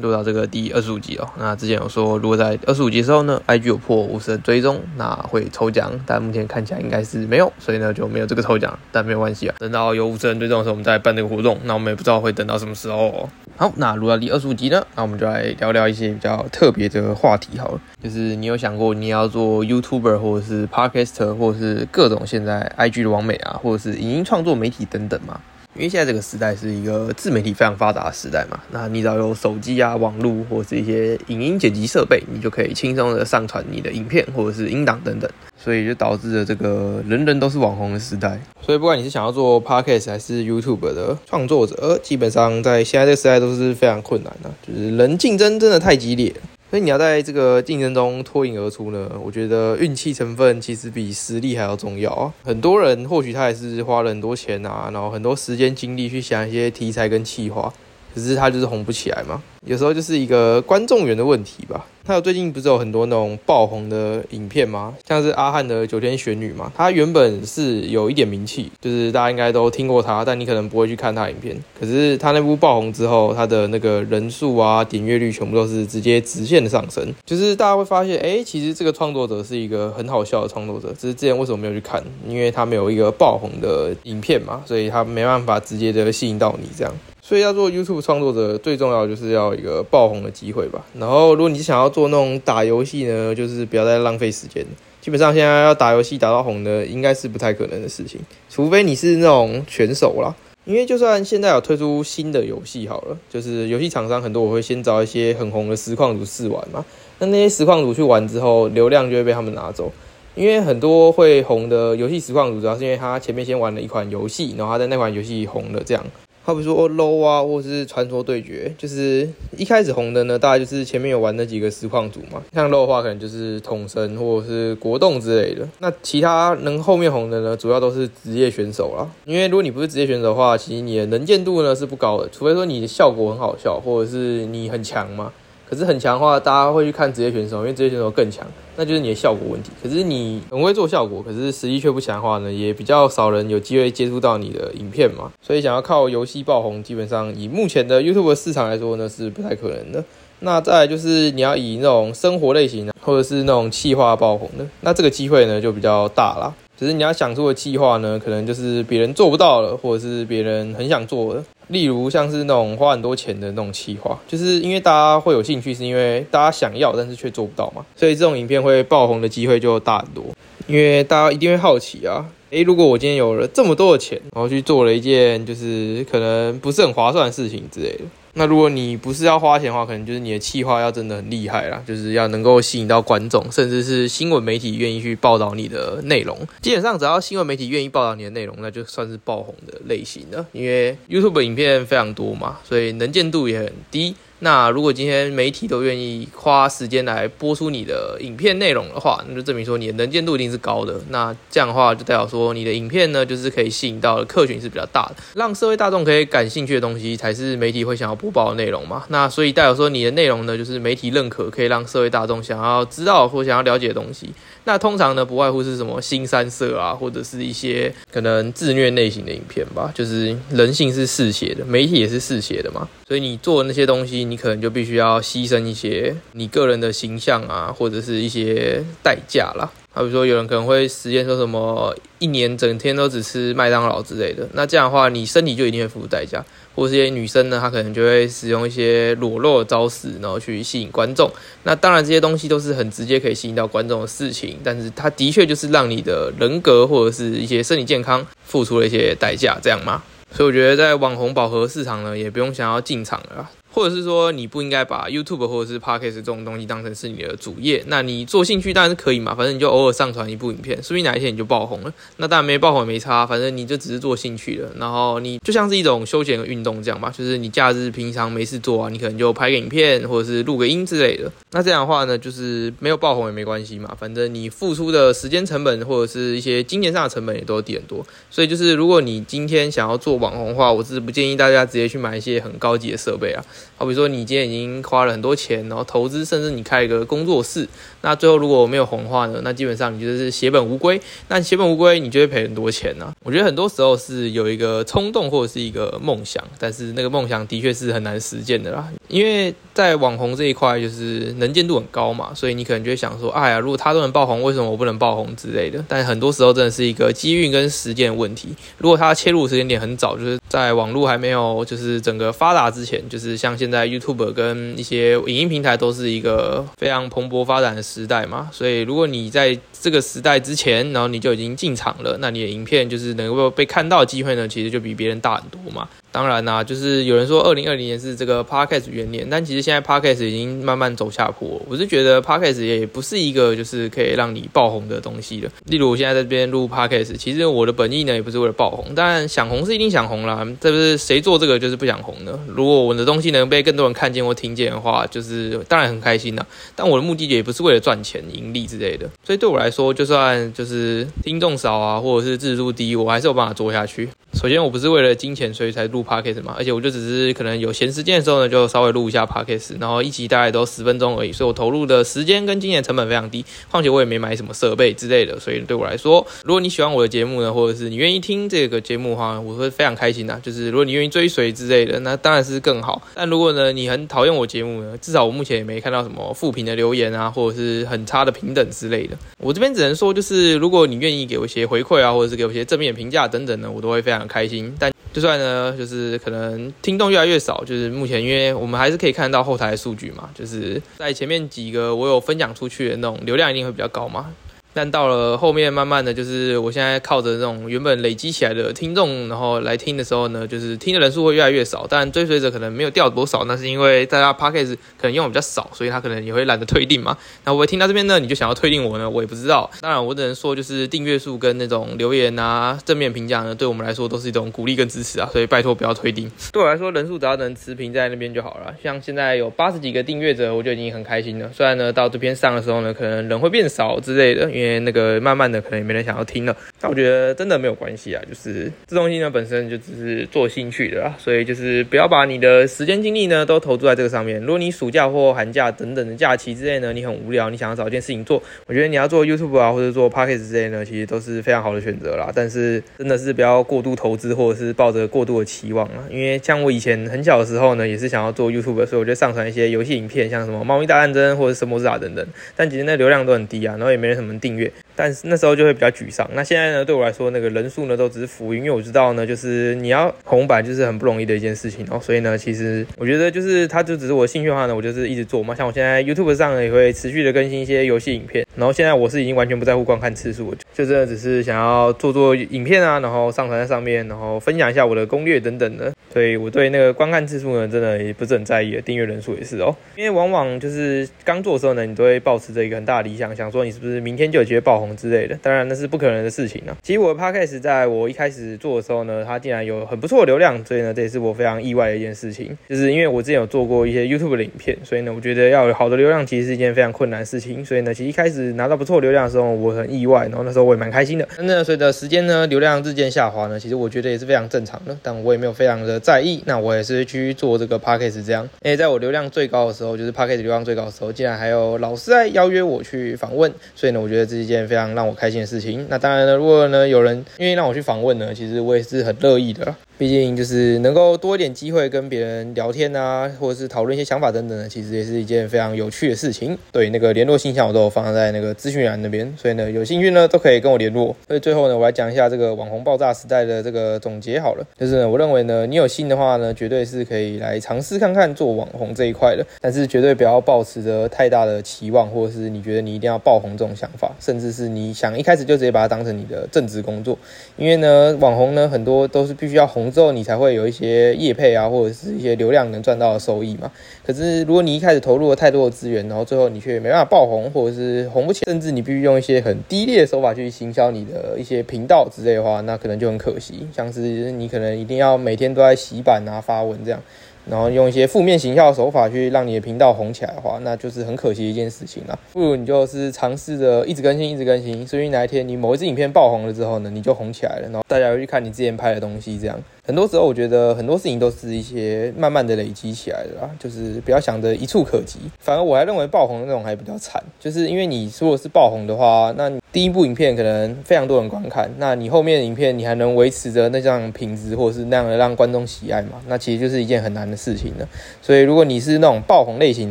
录到这个第二十五集哦。那之前有说，如果在二十五集的时候呢，IG 有破五十的追踪，那会抽奖。但目前看起来应该是没有，所以呢就没有这个抽奖。但没有关系啊，等到有五十人追踪的时候，我们再办这个活动。那我们也不知道会等到什么时候。好，那录到第二十五集呢，那我们就来聊聊一些比较特别的话题好了。就是你有想过你要做 YouTuber 或者是 Podcaster 或者是各种现在 IG 的网美啊，或者是影音创作媒体等等吗？因为现在这个时代是一个自媒体非常发达的时代嘛，那你只要有手机啊、网络或者是一些影音剪辑设备，你就可以轻松的上传你的影片或者是音档等等，所以就导致了这个人人都是网红的时代。所以不管你是想要做 podcast 还是 YouTube 的创作者，基本上在现在这个时代都是非常困难的，就是人竞争真的太激烈。所以你要在这个竞争中脱颖而出呢？我觉得运气成分其实比实力还要重要啊！很多人或许他也是花了很多钱啊，然后很多时间精力去想一些题材跟企划。可是他就是红不起来嘛，有时候就是一个观众缘的问题吧。他有最近不是有很多那种爆红的影片吗？像是阿汉的九天玄女嘛，他原本是有一点名气，就是大家应该都听过他，但你可能不会去看他影片。可是他那部爆红之后，他的那个人数啊、点阅率全部都是直接直线的上升。就是大家会发现，哎，其实这个创作者是一个很好笑的创作者，只是之前为什么没有去看？因为他没有一个爆红的影片嘛，所以他没办法直接的吸引到你这样。所以要做 YouTube 创作者，最重要就是要一个爆红的机会吧。然后，如果你想要做那种打游戏呢，就是不要再浪费时间。基本上现在要打游戏打到红的，应该是不太可能的事情，除非你是那种选手啦。因为就算现在有推出新的游戏好了，就是游戏厂商很多，我会先找一些很红的实况组试玩嘛。那那些实况组去玩之后，流量就会被他们拿走。因为很多会红的游戏实况组，主要是因为他前面先玩了一款游戏，然后他在那款游戏红了这样。好比说 low 啊，或者是传说对决，就是一开始红的呢，大概就是前面有玩那几个实况组嘛。像 low 的话，可能就是统神或者是国栋之类的。那其他能后面红的呢，主要都是职业选手啦。因为如果你不是职业选手的话，其实你的能见度呢是不高的，除非说你的效果很好笑，或者是你很强嘛。可是很强的话，大家会去看职业选手，因为职业选手更强，那就是你的效果问题。可是你很会做效果，可是实力却不强的话呢，也比较少人有机会接触到你的影片嘛。所以想要靠游戏爆红，基本上以目前的 YouTube 市场来说呢，是不太可能的。那再就是你要以那种生活类型的，或者是那种气化爆红的，那这个机会呢就比较大啦。只是你要想出的计划呢，可能就是别人做不到了，或者是别人很想做的。例如像是那种花很多钱的那种企划，就是因为大家会有兴趣，是因为大家想要，但是却做不到嘛。所以这种影片会爆红的机会就大很多，因为大家一定会好奇啊。诶，如果我今天有了这么多的钱，然后去做了一件就是可能不是很划算的事情之类的。那如果你不是要花钱的话，可能就是你的企划要真的很厉害啦，就是要能够吸引到观众，甚至是新闻媒体愿意去报道你的内容。基本上只要新闻媒体愿意报道你的内容，那就算是爆红的类型了。因为 YouTube 影片非常多嘛，所以能见度也很低。那如果今天媒体都愿意花时间来播出你的影片内容的话，那就证明说你的能见度一定是高的。那这样的话就代表说你的影片呢，就是可以吸引到的客群是比较大的，让社会大众可以感兴趣的东西才是媒体会想要播报的内容嘛。那所以代表说你的内容呢，就是媒体认可，可以让社会大众想要知道或想要了解的东西。那通常呢，不外乎是什么新三色啊，或者是一些可能自虐类型的影片吧。就是人性是嗜血的，媒体也是嗜血的嘛。所以你做那些东西，你可能就必须要牺牲一些你个人的形象啊，或者是一些代价啦。好比说，有人可能会实验说什么一年整天都只吃麦当劳之类的，那这样的话，你身体就一定会付出代价。或是一些女生呢，她可能就会使用一些裸露的招式，然后去吸引观众。那当然，这些东西都是很直接可以吸引到观众的事情，但是它的确就是让你的人格或者是一些身体健康付出了一些代价，这样吗？所以我觉得在网红饱和市场呢，也不用想要进场了。或者是说你不应该把 YouTube 或者是 Podcast 这种东西当成是你的主业，那你做兴趣当然是可以嘛，反正你就偶尔上传一部影片，说不定哪一天你就爆红了。那当然没爆红也没差，反正你就只是做兴趣的，然后你就像是一种休闲的运动这样吧，就是你假日平常没事做啊，你可能就拍个影片或者是录个音之类的。那这样的话呢，就是没有爆红也没关系嘛，反正你付出的时间成本或者是一些金钱上的成本也都低很多。所以就是如果你今天想要做网红的话，我是不建议大家直接去买一些很高级的设备啊。好比说你今天已经花了很多钱，然后投资，甚至你开一个工作室，那最后如果没有红的话呢，那基本上你就是血本无归。那血本无归，你就会赔很多钱呢。我觉得很多时候是有一个冲动或者是一个梦想，但是那个梦想的确是很难实践的啦。因为在网红这一块，就是能见度很高嘛，所以你可能就会想说，哎呀，如果他都能爆红，为什么我不能爆红之类的？但很多时候真的是一个机遇跟实践问题。如果他切入时间点很早，就是在网络还没有就是整个发达之前，就是像现在 YouTube 跟一些影音平台都是一个非常蓬勃发展的时代嘛，所以如果你在这个时代之前，然后你就已经进场了，那你的影片就是能够被看到的机会呢，其实就比别人大很多嘛。当然啦，就是有人说二零二零年是这个 podcast 元年，但其实现在 podcast 已经慢慢走下坡。我是觉得 podcast 也不是一个就是可以让你爆红的东西了。例如我现在在这边录 podcast，其实我的本意呢也不是为了爆红，当然想红是一定想红啦。这不是谁做这个就是不想红呢？如果我的东西能被更多人看见或听见的话，就是当然很开心啦。但我的目的也不是为了赚钱、盈利之类的。所以对我来说，就算就是听众少啊，或者是字数低，我还是有办法做下去。首先，我不是为了金钱所以才录 podcast 嘛，而且我就只是可能有闲时间的时候呢，就稍微录一下 podcast，然后一集大概都十分钟而已，所以我投入的时间跟金钱成本非常低。况且我也没买什么设备之类的，所以对我来说，如果你喜欢我的节目呢，或者是你愿意听这个节目的话，我会非常开心的。就是如果你愿意追随之类的，那当然是更好。但如果呢，你很讨厌我节目呢，至少我目前也没看到什么负评的留言啊，或者是很差的平等之类的。我这边只能说，就是如果你愿意给我一些回馈啊，或者是给我一些正面评价等等呢，我都会非常开心。但就算呢，就是可能听众越来越少，就是目前，因为我们还是可以看到后台的数据嘛，就是在前面几个我有分享出去的那种流量一定会比较高嘛。但到了后面，慢慢的就是我现在靠着这种原本累积起来的听众，然后来听的时候呢，就是听的人数会越来越少。但追随者可能没有掉多少，那是因为大家 p a c k a g e 可能用的比较少，所以他可能也会懒得退订嘛。那我听到这边呢，你就想要退订我呢，我也不知道。当然，我只能说就是订阅数跟那种留言啊、正面评价呢，对我们来说都是一种鼓励跟支持啊。所以拜托不要退订。对我来说，人数只要能持平在那边就好了。像现在有八十几个订阅者，我就已经很开心了。虽然呢，到这边上的时候呢，可能人会变少之类的，因为因为那个慢慢。的可能也没人想要听了，但我觉得真的没有关系啊，就是这东西呢本身就只是做兴趣的啦，所以就是不要把你的时间精力呢都投注在这个上面。如果你暑假或寒假等等的假期之类呢，你很无聊，你想要找一件事情做，我觉得你要做 YouTube 啊或者做 Podcast 之类呢，其实都是非常好的选择啦。但是真的是不要过度投资或者是抱着过度的期望啊，因为像我以前很小的时候呢，也是想要做 YouTube，所以我就上传一些游戏影片，像什么猫咪大战争或者神魔之塔等等，但其实那流量都很低啊，然后也没人什么订音乐但是那时候就会比较沮丧。那现在呢，对我来说，那个人数呢都只是浮云，因为我知道呢，就是你要红版就是很不容易的一件事情哦。所以呢，其实我觉得就是它就只是我兴趣的话呢，我就是一直做嘛。像我现在 YouTube 上也会持续的更新一些游戏影片。然后现在我是已经完全不在乎观看次数，就真的只是想要做做影片啊，然后上传在上面，然后分享一下我的攻略等等的。所以我对那个观看次数呢，真的也不是很在意，订阅人数也是哦。因为往往就是刚做的时候呢，你都会保持着一个很大的理想，想说你是不是明天就有机会爆红之类的。当然那是不可能的事情呢。其实我的 podcast 在我一开始做的时候呢，它竟然有很不错的流量，所以呢这也是我非常意外的一件事情。就是因为我之前有做过一些 YouTube 的影片，所以呢我觉得要有好的流量其实是一件非常困难的事情。所以呢其实一开始拿到不错流量的时候，我很意外，然后那时候我也蛮开心的。那随着时间呢流量日渐下滑呢，其实我觉得也是非常正常的，但我也没有非常的。在意，那我也是去做这个 p a c k a g e 这样，因为在我流量最高的时候，就是 p a c k a g e 流量最高的时候，竟然还有老师在邀约我去访问，所以呢，我觉得这是一件非常让我开心的事情。那当然呢，如果呢有人愿意让我去访问呢，其实我也是很乐意的。毕竟就是能够多一点机会跟别人聊天啊，或者是讨论一些想法等等的，其实也是一件非常有趣的事情。对，那个联络信箱我都有放在那个资讯栏那边，所以呢，有兴趣呢都可以跟我联络。所以最后呢，我来讲一下这个网红爆炸时代的这个总结好了。就是呢，我认为呢，你有心的话呢，绝对是可以来尝试看看做网红这一块的。但是绝对不要抱持着太大的期望，或者是你觉得你一定要爆红这种想法，甚至是你想一开始就直接把它当成你的正职工作。因为呢，网红呢很多都是必须要红。之后你才会有一些业配啊，或者是一些流量能赚到的收益嘛。可是如果你一开始投入了太多的资源，然后最后你却没办法爆红，或者是红不起，甚至你必须用一些很低劣的手法去行销你的一些频道之类的话，那可能就很可惜。像是你可能一定要每天都在洗版啊、发文这样。然后用一些负面行销的手法去让你的频道红起来的话，那就是很可惜的一件事情了。不如你就是尝试着一直更新，一直更新，所以哪一天你某一支影片爆红了之后呢，你就红起来了，然后大家会去看你之前拍的东西，这样。很多时候我觉得很多事情都是一些慢慢的累积起来的啦，就是不要想着一触可及。反而我还认为爆红的那种还比较惨，就是因为你如果是爆红的话，那第一部影片可能非常多人观看，那你后面的影片你还能维持着那样品质，或者是那样的让观众喜爱嘛？那其实就是一件很难的事情了。所以如果你是那种爆红类型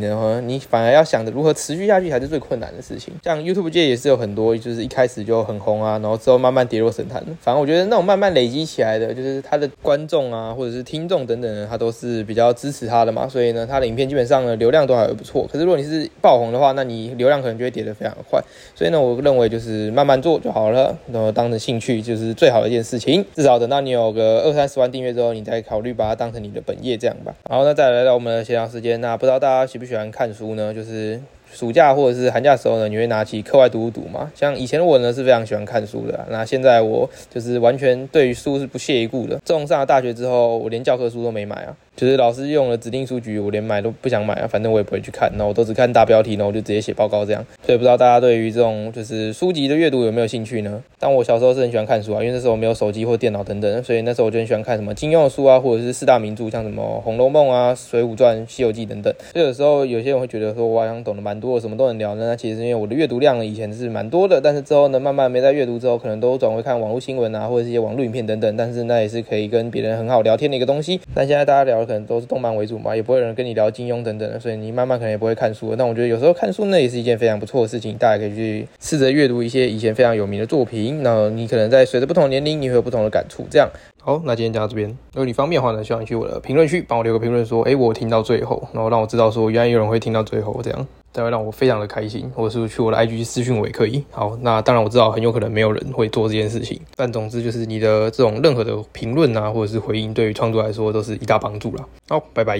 的话，你反而要想着如何持续下去才是最困难的事情。像 YouTube 界也是有很多，就是一开始就很红啊，然后之后慢慢跌落神坛。反正我觉得那种慢慢累积起来的，就是它的观众啊，或者是听众等等的，他都是比较支持他的嘛。所以呢，他的影片基本上呢流量都还不错。可是如果你是爆红的话，那你流量可能就会跌得非常快。所以呢，我认为就是慢慢做就好了，然后当成兴趣就是最好的一件事情。至少等到你有个二三十万订阅之后，你再考虑把它当成你的本业这样吧。然后呢，再来到我们的闲聊时间，那不知道大家喜不喜欢看书呢？就是。暑假或者是寒假时候呢，你会拿起课外读读吗？像以前的我呢，是非常喜欢看书的。那现在我就是完全对于书是不屑一顾的。自从上了大学之后，我连教科书都没买啊。就是老师用了指定书局，我连买都不想买啊，反正我也不会去看，那我都只看大标题，呢，我就直接写报告这样。所以不知道大家对于这种就是书籍的阅读有没有兴趣呢？但我小时候是很喜欢看书啊，因为那时候没有手机或电脑等等，所以那时候我就很喜欢看什么金庸的书啊，或者是四大名著，像什么《红楼梦》啊、《水浒传》、《西游记》等等。所以有时候有些人会觉得说，我好像懂得蛮多，什么都能聊呢。那其实是因为我的阅读量以前是蛮多的，但是之后呢，慢慢没在阅读之后，可能都转为看网络新闻啊，或者是一些网络影片等等。但是那也是可以跟别人很好聊天的一个东西。但现在大家聊可能都是动漫为主嘛，也不会有人跟你聊金庸等等的，所以你慢慢可能也不会看书。但我觉得有时候看书那也是一件非常不错的事情，大家可以去试着阅读一些以前非常有名的作品。那你可能在随着不同年龄，你会有不同的感触。这样好，那今天讲到这边。如果你方便的话呢，希望你去我的评论区帮我留个评论，说，哎，我听到最后，然后让我知道说，原来有人会听到最后，这样，这会让我非常的开心。或者是去我的 IG 私讯我也可以。好，那当然我知道很有可能没有人会做这件事情，但总之就是你的这种任何的评论啊，或者是回应，对于创作来说都是一大帮助啦。好，拜拜。